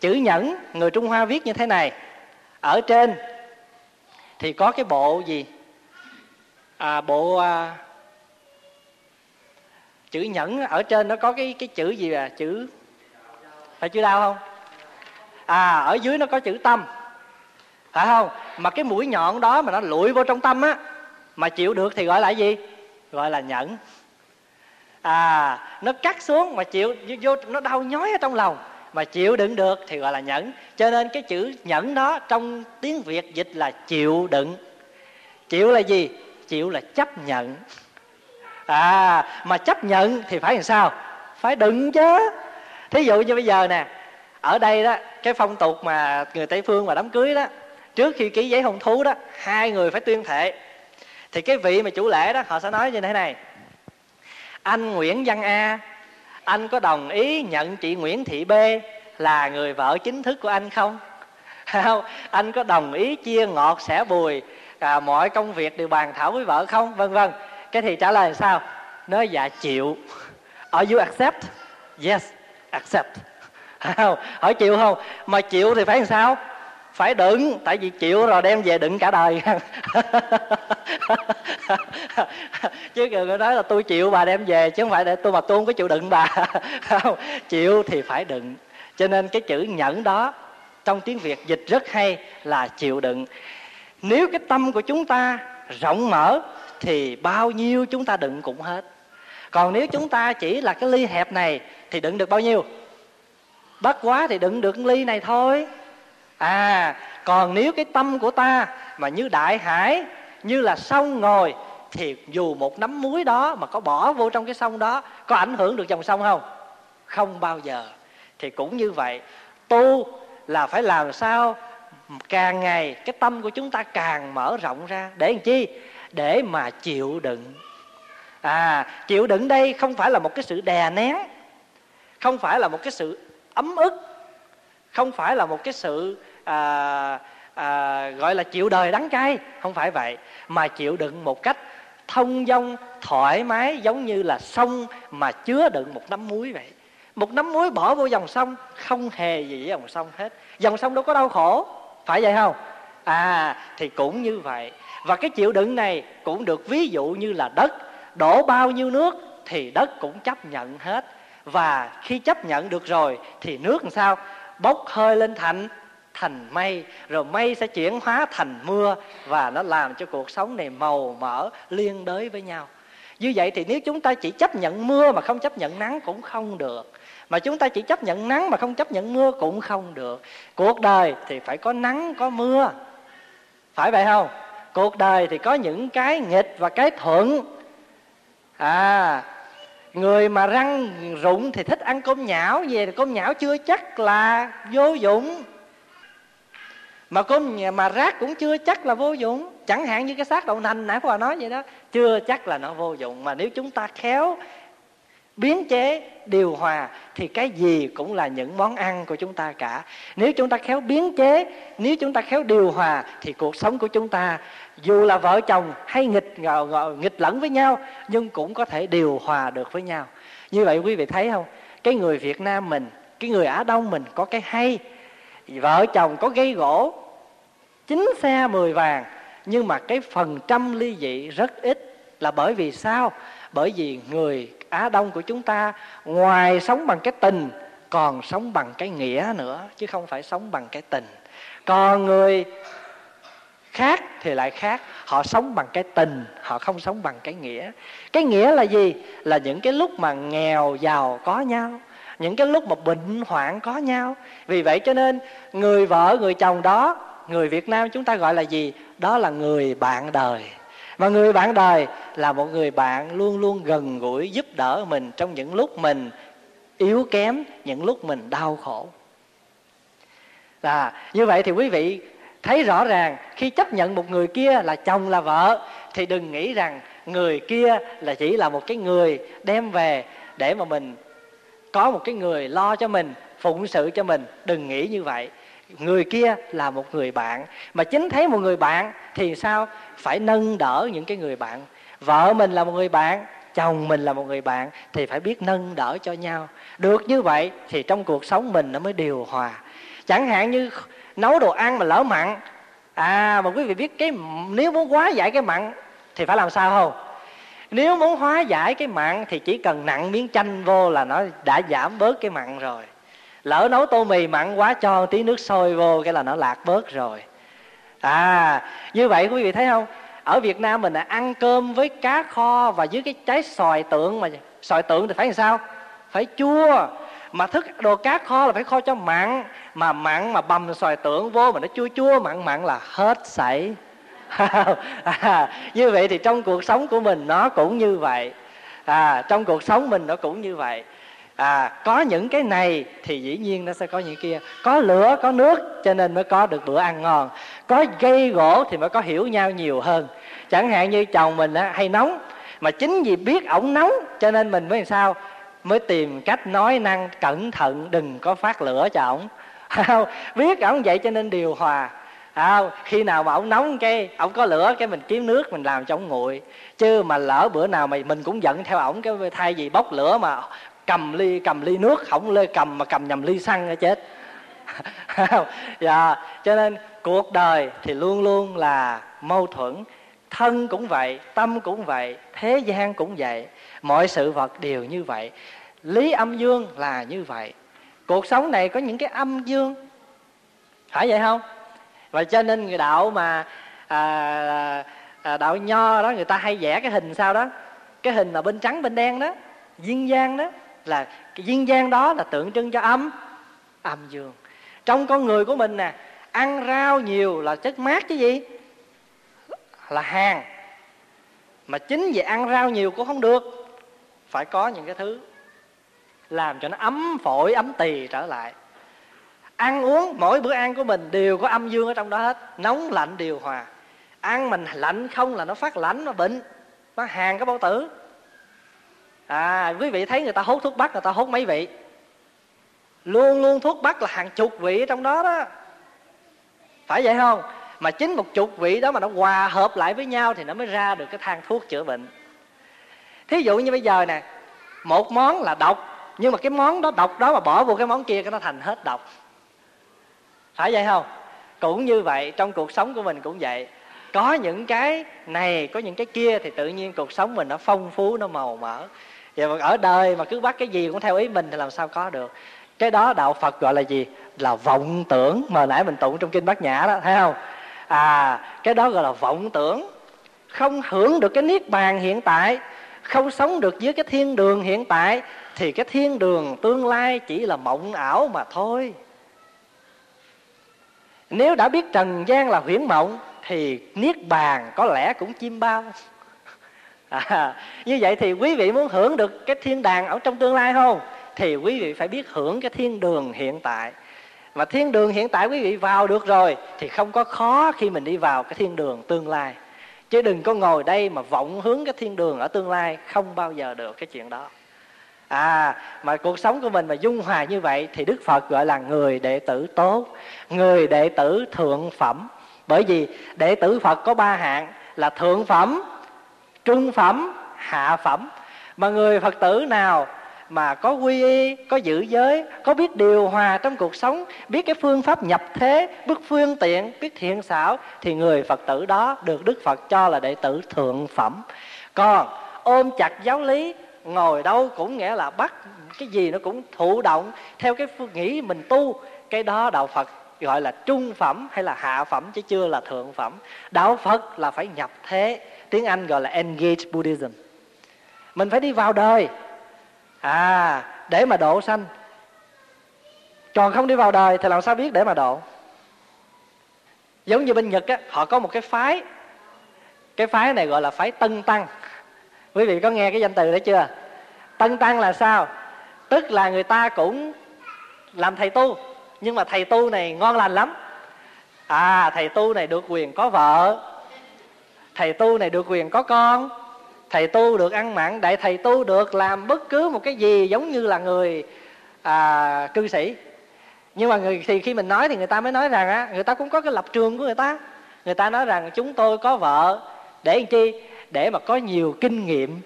Chữ nhẫn người trung hoa viết như thế này. Ở trên thì có cái bộ gì? À, bộ à, chữ nhẫn ở trên nó có cái cái chữ gì à? Chữ phải chữ đau không? À ở dưới nó có chữ tâm. Phải không? Mà cái mũi nhọn đó mà nó lụi vô trong tâm á mà chịu được thì gọi là gì? Gọi là nhẫn. À nó cắt xuống mà chịu vô nó đau nhói ở trong lòng mà chịu đựng được thì gọi là nhẫn. Cho nên cái chữ nhẫn đó trong tiếng việt dịch là chịu đựng. Chịu là gì? Chịu là chấp nhận. À mà chấp nhận thì phải làm sao? Phải đựng chứ. Thí dụ như bây giờ nè, ở đây đó, cái phong tục mà người tây phương mà đám cưới đó, trước khi ký giấy hôn thú đó, hai người phải tuyên thệ. Thì cái vị mà chủ lễ đó, họ sẽ nói như thế này. Anh nguyễn văn a, anh có đồng ý nhận chị nguyễn thị b là người vợ chính thức của anh không? Không, anh có đồng ý chia ngọt sẻ bùi à, mọi công việc đều bàn thảo với vợ không? Vân vân. Cái thì trả lời là sao? Nói dạ chịu. Are you accept? Yes accept. Không hỏi chịu không? Mà chịu thì phải làm sao? Phải đựng tại vì chịu rồi đem về đựng cả đời. Chứ người nói là tôi chịu bà đem về chứ không phải để tôi mà tôi không có chịu đựng bà. Không chịu thì phải đựng. Cho nên cái chữ nhẫn đó trong tiếng việt dịch rất hay là chịu đựng nếu cái tâm của chúng ta rộng mở, thì bao nhiêu chúng ta đựng cũng hết. Còn nếu chúng ta chỉ là cái ly hẹp này, thì đựng được bao nhiêu? Bất quá thì đựng được ly này thôi. À còn nếu cái tâm của ta mà như đại hải, như là sông ngồi thì dù một nắm muối đó mà có bỏ vô trong cái sông đó, có ảnh hưởng được dòng sông không? Không bao giờ. Thì cũng như vậy, tu là phải làm sao càng ngày cái tâm của chúng ta càng mở rộng ra. Để làm chi? Để mà chịu đựng. À chịu đựng đây không phải là một cái sự đè nén không phải là một cái sự ấm ức không phải là một cái sự à, à, gọi là chịu đời đắng cay. Không phải vậy mà chịu đựng một cách thông dong thoải mái giống như là sông mà chứa đựng một nắm muối vậy. Một nắm muối bỏ vô dòng sông không hề gì với dòng sông hết. Dòng sông đâu có đau khổ phải vậy không? À thì cũng như vậy. Và cái chịu đựng này cũng được ví dụ như là đất. Đổ bao nhiêu nước thì đất cũng chấp nhận hết. Và khi chấp nhận được rồi thì nước làm sao? Bốc hơi lên thành thành mây. Rồi mây sẽ chuyển hóa thành mưa và nó làm cho cuộc sống này màu mỡ, liên đới với nhau như vậy thì nếu chúng ta chỉ chấp nhận mưa mà không chấp nhận nắng cũng không được. Mà chúng ta chỉ chấp nhận nắng mà không chấp nhận mưa cũng không được. Cuộc đời thì phải có nắng, có mưa. Phải vậy không? Cuộc đời thì có những cái nghịch và cái thuận. À người mà răng rụng thì thích ăn cơm nhão, về thì cơm nhão chưa chắc là vô dụng mà cơm mà rác cũng chưa chắc là vô dụng. Chẳng hạn như cái xác đậu nành nãy hòa nói vậy đó, chưa chắc là nó vô dụng. Mà nếu chúng ta khéo biến chế, điều hòa, thì cái gì cũng là những món ăn của chúng ta cả. Nếu chúng ta khéo biến chế, nếu chúng ta khéo điều hòa, thì cuộc sống của chúng ta, dù là vợ chồng hay nghịch nghịch lẫn với nhau, nhưng cũng có thể điều hòa được với nhau. Như vậy quý vị thấy không? Cái người việt nam mình, cái người á đông mình có cái hay vợ chồng có gây gỗ, chín xe mười vàng, nhưng mà cái phần trăm ly dị rất ít là bởi vì sao? Bởi vì người á đông của chúng ta ngoài sống bằng cái tình, còn sống bằng cái nghĩa nữa, chứ không phải sống bằng cái tình. Còn người khác thì lại khác, họ sống bằng cái tình, họ không sống bằng cái nghĩa. Cái nghĩa là gì? Là những cái lúc mà nghèo giàu có nhau những cái lúc mà bệnh hoạn có nhau. Vì vậy cho nên, người vợ, người chồng đó, người việt nam chúng ta gọi là gì? Đó là người bạn đời. Mà người bạn đời là một người bạn luôn luôn gần gũi giúp đỡ mình trong những lúc mình yếu kém, những lúc mình đau khổ. Là, như vậy thì quý vị thấy rõ ràng, khi chấp nhận một người kia là chồng, là vợ, thì đừng nghĩ rằng người kia là chỉ là một cái người đem về để mà mình có một cái người lo cho mình, phụng sự cho mình, đừng nghĩ như vậy. Người kia là một người bạn. Mà chính thấy một người bạn thì sao? Phải nâng đỡ những cái người bạn. Vợ mình là một người bạn, chồng mình là một người bạn thì phải biết nâng đỡ cho nhau. Được như vậy thì trong cuộc sống mình nó mới điều hòa. Chẳng hạn như nấu đồ ăn mà lỡ mặn à mà quý vị biết cái, nếu muốn quá giải cái mặn thì phải làm sao không? Nếu muốn hóa giải cái mặn thì chỉ cần nặng miếng chanh vô là nó đã giảm bớt cái mặn rồi. Lỡ nấu tô mì mặn quá cho tí nước sôi vô cái là nó lạc bớt rồi. À như vậy quý vị thấy không? Ở Việt Nam mình là ăn cơm với cá kho và dưới cái trái xoài tượng mà xoài tượng thì phải làm sao? Phải chua. Mà thức đồ cá kho là phải kho cho mặn. Mà mặn mà bầm xoài tượng vô mà nó chua chua, mặn mặn là hết sảy à, như vậy thì trong cuộc sống của mình nó cũng như vậy. À, trong cuộc sống mình nó cũng như vậy. À có những cái này thì dĩ nhiên nó sẽ có những kia. Có lửa có nước cho nên mới có được bữa ăn ngon. Có gây gỗ thì mới có hiểu nhau nhiều hơn. Chẳng hạn như chồng mình á, hay nóng mà chính vì biết ổng nóng cho nên mình mới làm sao? Mới tìm cách nói năng cẩn thận đừng có phát lửa cho ổng. Biết ổng vậy cho nên điều hòa à, khi nào mà ổng nóng cái ổng có lửa cái mình kiếm nước mình làm cho ổng nguội. Chứ mà lỡ bữa nào mà mình cũng giận theo ổng cái thay vì bốc lửa mà cầm ly cầm ly nước không lê cầm mà cầm nhầm ly xăng nó chết. Dạ cho nên cuộc đời thì luôn luôn là mâu thuẫn. Thân cũng vậy tâm cũng vậy thế gian cũng vậy. Mọi sự vật đều như vậy. Lý âm dương là như vậy. Cuộc sống này có những cái âm dương. Phải vậy không? Và cho nên người đạo mà à, à, đạo nho đó người ta hay vẽ cái hình sao đó. Cái hình là bên trắng bên đen đó duyên gian đó là cái duyên gian đó là tượng trưng cho âm âm dương. Trong con người của mình nè ăn rau nhiều là chất mát chứ gì? Là hàng. Mà chính vì ăn rau nhiều cũng không được. Phải có những cái thứ làm cho nó ấm phổi ấm tỳ trở lại ăn uống, mỗi bữa ăn của mình đều có âm dương ở trong đó hết. Nóng lạnh điều hòa. Ăn mình lạnh không là nó phát lạnh, nó bệnh. Nó hàng cái bao tử. À quý vị thấy người ta hút thuốc bắc, người ta hút mấy vị? Luôn luôn thuốc bắc là hàng chục vị ở trong đó đó. Phải vậy không? Mà chính một chục vị đó mà nó hòa hợp lại với nhau thì nó mới ra được cái thang thuốc chữa bệnh. Thí dụ như bây giờ nè, một món là độc, nhưng mà cái món đó, độc đó mà bỏ vô cái món kia, cái nó thành hết độc phải vậy không? Cũng như vậy, trong cuộc sống của mình cũng vậy. Có những cái này, có những cái kia thì tự nhiên cuộc sống mình nó phong phú, nó màu mỡ. Vậy mà ở đời mà cứ bắt cái gì cũng theo ý mình thì làm sao có được. Cái đó đạo phật gọi là gì? Là vọng tưởng, mà nãy mình tụng trong kinh bát nhã đó, thấy không? À cái đó gọi là vọng tưởng. Không hưởng được cái niết bàn hiện tại, không sống được dưới cái thiên đường hiện tại, thì cái thiên đường tương lai chỉ là mộng ảo mà thôi nếu đã biết trần gian là huyễn mộng thì niết bàn có lẽ cũng chim bao. À, như vậy thì quý vị muốn hưởng được cái thiên đàng ở trong tương lai không? Thì quý vị phải biết hưởng cái thiên đường hiện tại. Mà thiên đường hiện tại quý vị vào được rồi thì không có khó khi mình đi vào cái thiên đường tương lai. Chứ đừng có ngồi đây mà vọng hướng cái thiên đường ở tương lai không bao giờ được cái chuyện đó à mà cuộc sống của mình mà dung hòa như vậy thì đức phật gọi là người đệ tử tốt, người đệ tử thượng phẩm. Bởi vì đệ tử phật có ba hạng, là thượng phẩm, trung phẩm, hạ phẩm. Mà người phật tử nào mà có quy y, có giữ giới, có biết điều hòa trong cuộc sống, biết cái phương pháp nhập thế biết phương tiện, biết thiện xảo, thì người phật tử đó được đức phật cho là đệ tử thượng phẩm. Còn ôm chặt giáo lý ngồi đâu cũng nghĩa là bắt. Cái gì nó cũng thụ động theo cái phương nghĩ mình tu. Cái đó đạo phật gọi là trung phẩm hay là hạ phẩm chứ chưa là thượng phẩm. Đạo phật là phải nhập thế. Tiếng anh gọi là engage buddhism. Mình phải đi vào đời. À để mà độ sanh. Còn không đi vào đời thì làm sao biết để mà độ? Giống như bên nhật á, họ có một cái phái. Cái phái này gọi là phái tân tăng quý vị có nghe cái danh từ đó chưa? Tân tăng là sao? Tức là người ta cũng làm thầy tu nhưng mà thầy tu này ngon lành lắm. À thầy tu này được quyền có vợ thầy tu này được quyền có con thầy tu được ăn mặn đại thầy tu được làm bất cứ một cái gì giống như là người à, cư sĩ. Nhưng mà người thì khi mình nói thì người ta mới nói rằng á người ta cũng có cái lập trường của người ta. Người ta nói rằng chúng tôi có vợ để làm chi? Để mà có nhiều kinh nghiệm.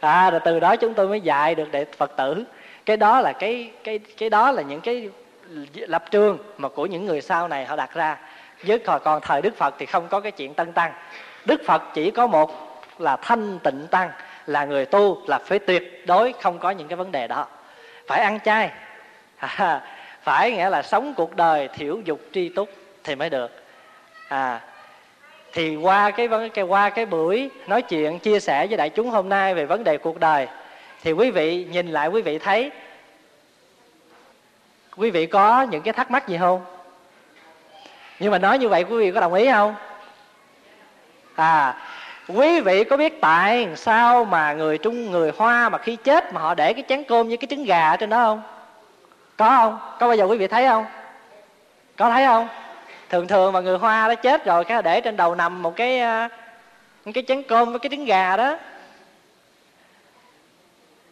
À rồi từ đó chúng tôi mới dạy được đệ phật tử. Cái đó là cái cái cái đó là những cái lập trường mà của những người sau này họ đặt ra. Với còn, còn thời đức phật thì không có cái chuyện tân tăng. Đức phật chỉ có một là thanh tịnh tăng là người tu là phải tuyệt đối không có những cái vấn đề đó. Phải ăn chay. À, phải nghĩa là sống cuộc đời thiểu dục tri túc thì mới được. À thì qua cái vấn cái qua cái buổi nói chuyện, chia sẻ với đại chúng hôm nay về vấn đề cuộc đời, thì quý vị nhìn lại quý vị thấy, quý vị có những cái thắc mắc gì không? Nhưng mà nói như vậy quý vị có đồng ý không? À quý vị có biết tại sao mà người trung, người hoa mà khi chết mà họ để cái chén cơm với cái trứng gà ở trên đó không? Có không? Có bao giờ quý vị thấy không? Có thấy không? Thường thường mà người hoa đã chết rồi, cái để trên đầu nằm một cái ờ, một cái chén cơm với cái trứng gà đó.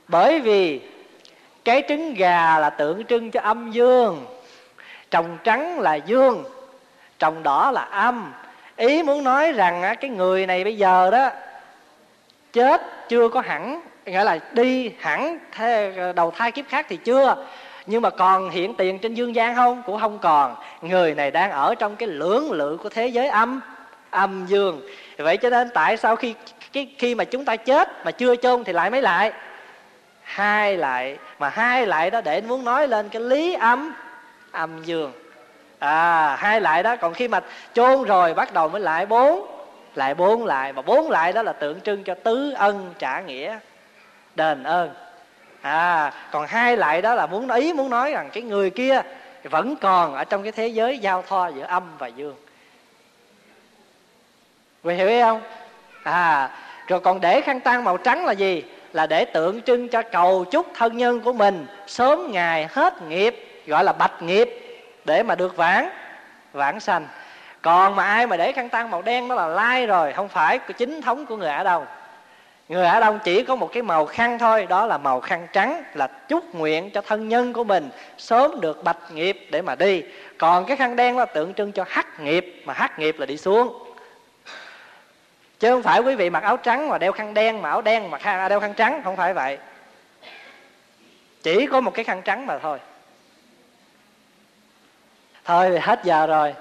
Bởi vì cái trứng gà là tượng trưng cho âm dương, trồng trắng là dương, trồng đỏ là âm. Ý muốn nói rằng cái người này bây giờ đó chết chưa có hẳn, nghĩa là đi hẳn ờ, đầu thai kiếp khác thì chưa nhưng mà còn hiện tiền trên dương gian không? Cũng không còn. Người này đang ở trong cái lưỡng lự của thế giới âm âm dương. Vậy cho nên tại sao khi, cái, khi mà chúng ta chết mà chưa chôn thì lại mới lại? Hai lại, mà hai lại đó để muốn nói lên cái lý âm âm dương. À hai lại đó, còn khi mà chôn rồi bắt đầu mới lại bốn lại bốn lại. Mà bốn lại đó là tượng trưng cho tứ ân trả nghĩa, đền ơn à còn hai lại đó là muốn ý muốn nói rằng cái người kia vẫn còn ở trong cái thế giới giao thoa giữa âm và dương. Quý hiểu không? À rồi còn để khăn tang màu trắng là gì? Là để tượng trưng cho cầu chúc thân nhân của mình sớm ngày hết nghiệp, gọi là bạch nghiệp, để mà được vãng vãng sanh. Còn mà ai mà để khăn tang màu đen đó là lai rồi, không phải chính thống của người ở đâu người ở đông chỉ có một cái màu khăn thôi, đó là màu khăn trắng, là chúc nguyện cho thân nhân của mình, sớm được bạch nghiệp để mà đi. Còn cái khăn đen là tượng trưng cho hắc nghiệp, mà hắc nghiệp là đi xuống. Chứ không phải quý vị mặc áo trắng mà đeo khăn đen, mà áo đen mà đeo khăn trắng, không phải vậy. Chỉ có một cái khăn trắng mà thôi. Thôi thì hết giờ rồi.